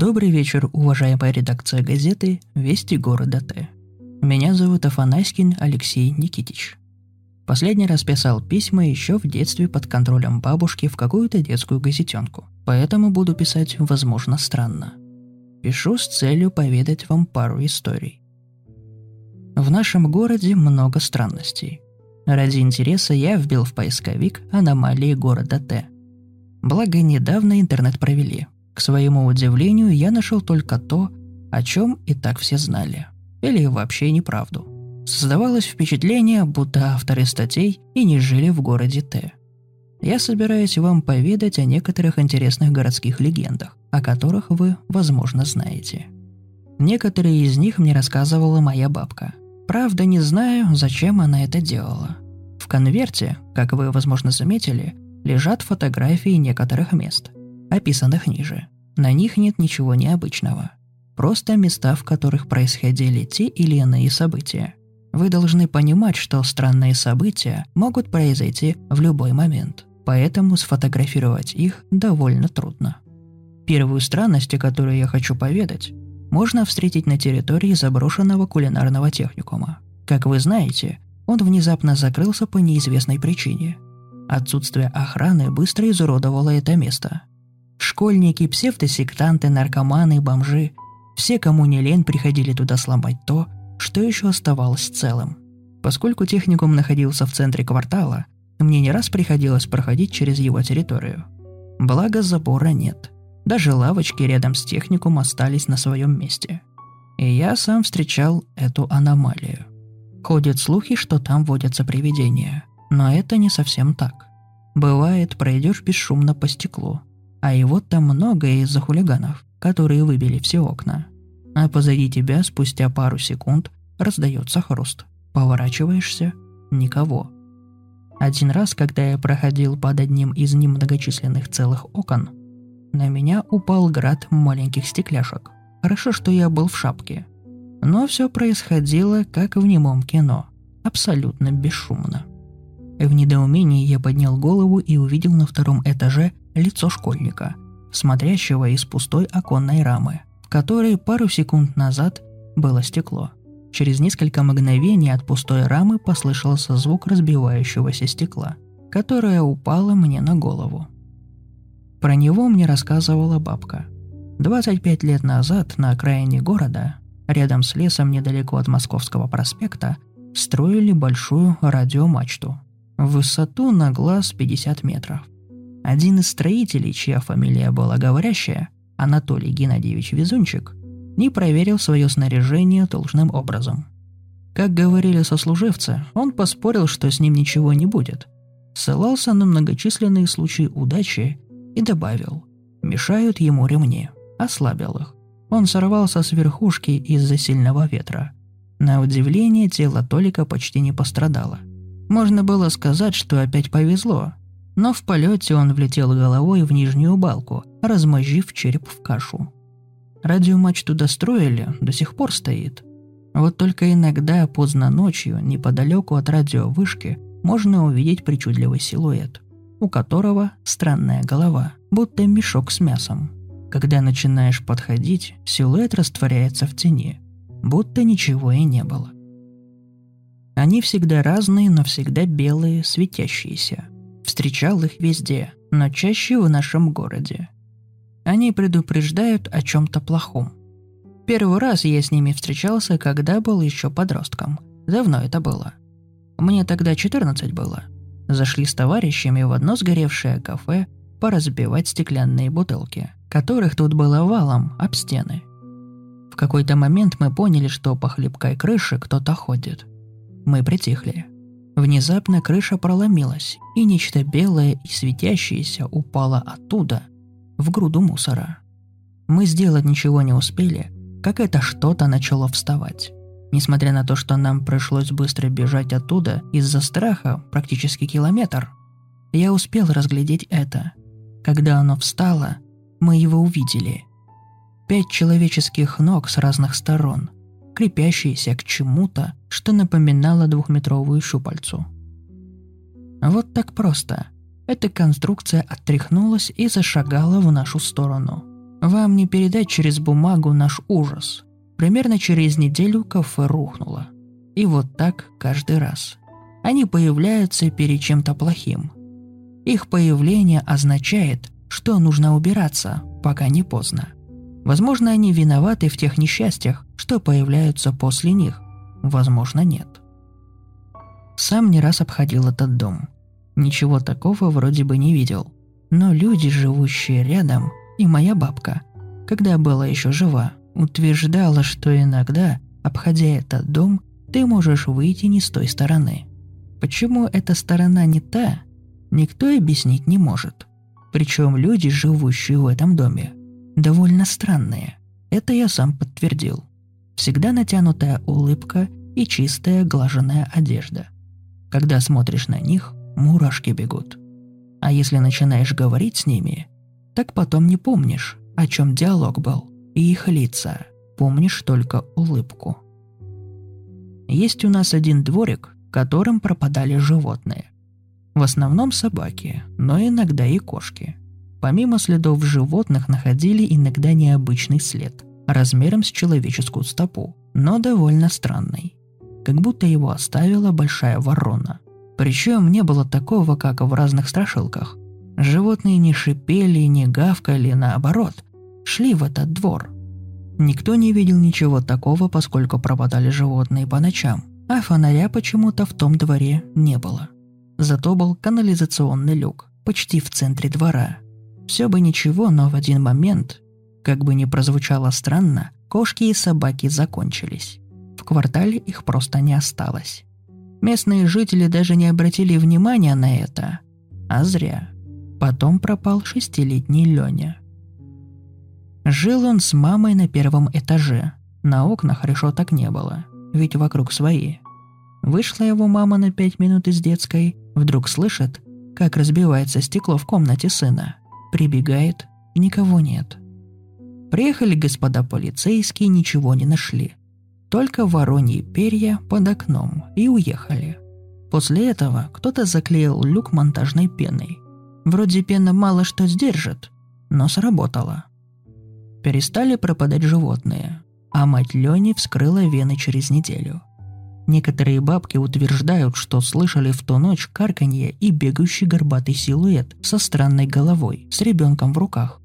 Добрый вечер, уважаемая редакция газеты «Вести города Т». Меня зовут Афанаськин Алексей Никитич. Последний раз писал письма еще в детстве под контролем бабушки в какую-то детскую газетенку, поэтому буду писать, возможно, странно. Пишу с целью поведать вам пару историй. В нашем городе много странностей. Ради интереса я вбил в поисковик аномалии города Т. Благо, недавно интернет провели – к своему удивлению, я нашел только то, о чем и так все знали. Или вообще неправду. Создавалось впечатление, будто авторы статей и не жили в городе Т. Я собираюсь вам поведать о некоторых интересных городских легендах, о которых вы, возможно, знаете. Некоторые из них мне рассказывала моя бабка. Правда, не знаю, зачем она это делала. В конверте, как вы, возможно, заметили, лежат фотографии некоторых мест – описанных ниже. На них нет ничего необычного. Просто места, в которых происходили те или иные события. Вы должны понимать, что странные события могут произойти в любой момент, поэтому сфотографировать их довольно трудно. Первую странность, о которой я хочу поведать, можно встретить на территории заброшенного кулинарного техникума. Как вы знаете, он внезапно закрылся по неизвестной причине. Отсутствие охраны быстро изуродовало это место. Школьники, псевдосектанты, наркоманы, бомжи – все, кому не лень, приходили туда сломать то, что еще оставалось целым. Поскольку техникум находился в центре квартала, мне не раз приходилось проходить через его территорию. Благо забора нет. Даже лавочки рядом с техникум остались на своем месте. И я сам встречал эту аномалию. Ходят слухи, что там водятся привидения, но это не совсем так. Бывает, пройдешь бесшумно по стеклу, а его там много из-за хулиганов, которые выбили все окна. А позади тебя спустя пару секунд раздается хруст. Поворачиваешься – никого. Один раз, когда я проходил под одним из немногочисленных целых окон, на меня упал град маленьких стекляшек. Хорошо, что я был в шапке. Но все происходило, как в немом кино. Абсолютно бесшумно. В недоумении я поднял голову и увидел на втором этаже лицо школьника, смотрящего из пустой оконной рамы, в которой пару секунд назад было стекло. Через несколько мгновений от пустой рамы послышался звук разбивающегося стекла, которое упало мне на голову. Про него мне рассказывала бабка. 25 лет назад на окраине города, рядом с лесом недалеко от Московского проспекта, строили большую радиомачту в высоту на глаз 50 метров. Один из строителей, чья фамилия была говорящая, Анатолий Геннадьевич Везунчик, не проверил свое снаряжение должным образом. Как говорили сослуживцы, он поспорил, что с ним ничего не будет. Ссылался на многочисленные случаи удачи и добавил «мешают ему ремни», ослабил их. Он сорвался с верхушки из-за сильного ветра. На удивление, тело Толика почти не пострадало. Можно было сказать, что опять повезло, но в полете он влетел головой в нижнюю балку, размозжив череп в кашу. Радиомачту достроили, до сих пор стоит. Вот только иногда поздно ночью, неподалеку от радиовышки, можно увидеть причудливый силуэт, у которого странная голова, будто мешок с мясом. Когда начинаешь подходить, силуэт растворяется в тени, будто ничего и не было. Они всегда разные, но всегда белые, светящиеся – Встречал их везде, но чаще в нашем городе. Они предупреждают о чем-то плохом. Первый раз я с ними встречался, когда был еще подростком. Давно это было. Мне тогда 14 было. Зашли с товарищами в одно сгоревшее кафе поразбивать стеклянные бутылки, которых тут было валом об стены. В какой-то момент мы поняли, что по хлипкой крыше кто-то ходит. Мы притихли. Внезапно крыша проломилась, и нечто белое и светящееся упало оттуда, в груду мусора. Мы сделать ничего не успели, как это что-то начало вставать. Несмотря на то, что нам пришлось быстро бежать оттуда из-за страха практически километр, я успел разглядеть это. Когда оно встало, мы его увидели. Пять человеческих ног с разных сторон, крепящиеся к чему-то, что напоминало двухметровую щупальцу. Вот так просто. Эта конструкция оттряхнулась и зашагала в нашу сторону. Вам не передать через бумагу наш ужас. Примерно через неделю кафе рухнуло. И вот так каждый раз. Они появляются перед чем-то плохим. Их появление означает, что нужно убираться, пока не поздно. Возможно, они виноваты в тех несчастьях, что появляются после них. Возможно, нет. Сам не раз обходил этот дом. Ничего такого вроде бы не видел. Но люди, живущие рядом, и моя бабка, когда была еще жива, утверждала, что иногда, обходя этот дом, ты можешь выйти не с той стороны. Почему эта сторона не та, никто объяснить не может. Причем люди, живущие в этом доме, довольно странные. Это я сам подтвердил. Всегда натянутая улыбка и чистая глаженная одежда. Когда смотришь на них, мурашки бегут. А если начинаешь говорить с ними, так потом не помнишь, о чем диалог был, и их лица, помнишь только улыбку. Есть у нас один дворик, которым пропадали животные. В основном собаки, но иногда и кошки. Помимо следов животных находили иногда необычный след, размером с человеческую стопу, но довольно странный. Как будто его оставила большая ворона. Причем не было такого, как в разных страшилках. Животные не шипели, не гавкали, наоборот, шли в этот двор. Никто не видел ничего такого, поскольку пропадали животные по ночам, а фонаря почему-то в том дворе не было. Зато был канализационный люк, почти в центре двора. Все бы ничего, но в один момент, как бы ни прозвучало странно, кошки и собаки закончились. В квартале их просто не осталось. Местные жители даже не обратили внимания на это. А зря. Потом пропал шестилетний Леня. Жил он с мамой на первом этаже. На окнах решеток не было, ведь вокруг свои. Вышла его мама на пять минут из детской, вдруг слышит, как разбивается стекло в комнате сына. Прибегает, никого нет. Приехали господа полицейские, ничего не нашли. Только вороньи перья под окном и уехали. После этого кто-то заклеил люк монтажной пеной. Вроде пена мало что сдержит, но сработало. Перестали пропадать животные, а мать Лёни вскрыла вены через неделю – Некоторые бабки утверждают, что слышали в ту ночь карканье и бегающий горбатый силуэт со странной головой, с ребенком в руках.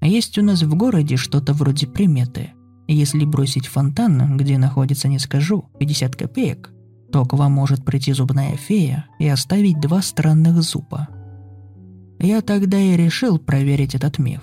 Есть у нас в городе что-то вроде приметы. Если бросить фонтан, где находится, не скажу, 50 копеек, то к вам может прийти зубная фея и оставить два странных зуба. Я тогда и решил проверить этот миф.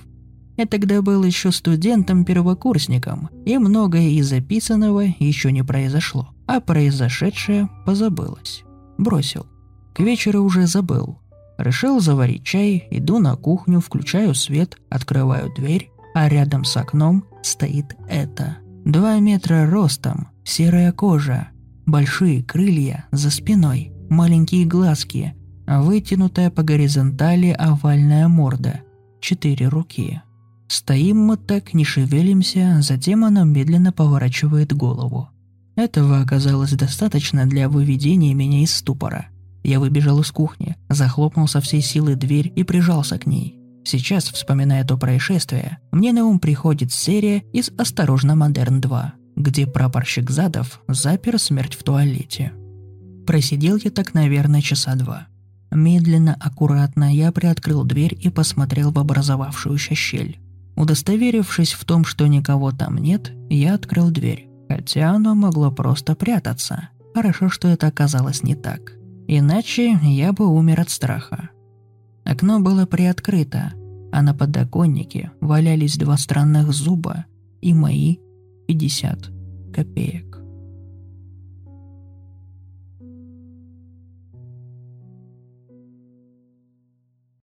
Я тогда был еще студентом-первокурсником, и многое из записанного еще не произошло, а произошедшее позабылось. Бросил. К вечеру уже забыл. Решил заварить чай, иду на кухню, включаю свет, открываю дверь, а рядом с окном стоит это. Два метра ростом, серая кожа, большие крылья за спиной, маленькие глазки, вытянутая по горизонтали овальная морда, четыре руки – Стоим мы так, не шевелимся, затем она медленно поворачивает голову. Этого оказалось достаточно для выведения меня из ступора. Я выбежал из кухни, захлопнул со всей силы дверь и прижался к ней. Сейчас, вспоминая то происшествие, мне на ум приходит серия из «Осторожно, Модерн 2», где прапорщик Задов запер смерть в туалете. Просидел я так, наверное, часа два. Медленно, аккуратно я приоткрыл дверь и посмотрел в образовавшуюся щель. Удостоверившись в том, что никого там нет, я открыл дверь. Хотя оно могло просто прятаться. Хорошо, что это оказалось не так. Иначе я бы умер от страха. Окно было приоткрыто, а на подоконнике валялись два странных зуба, и мои 50 копеек.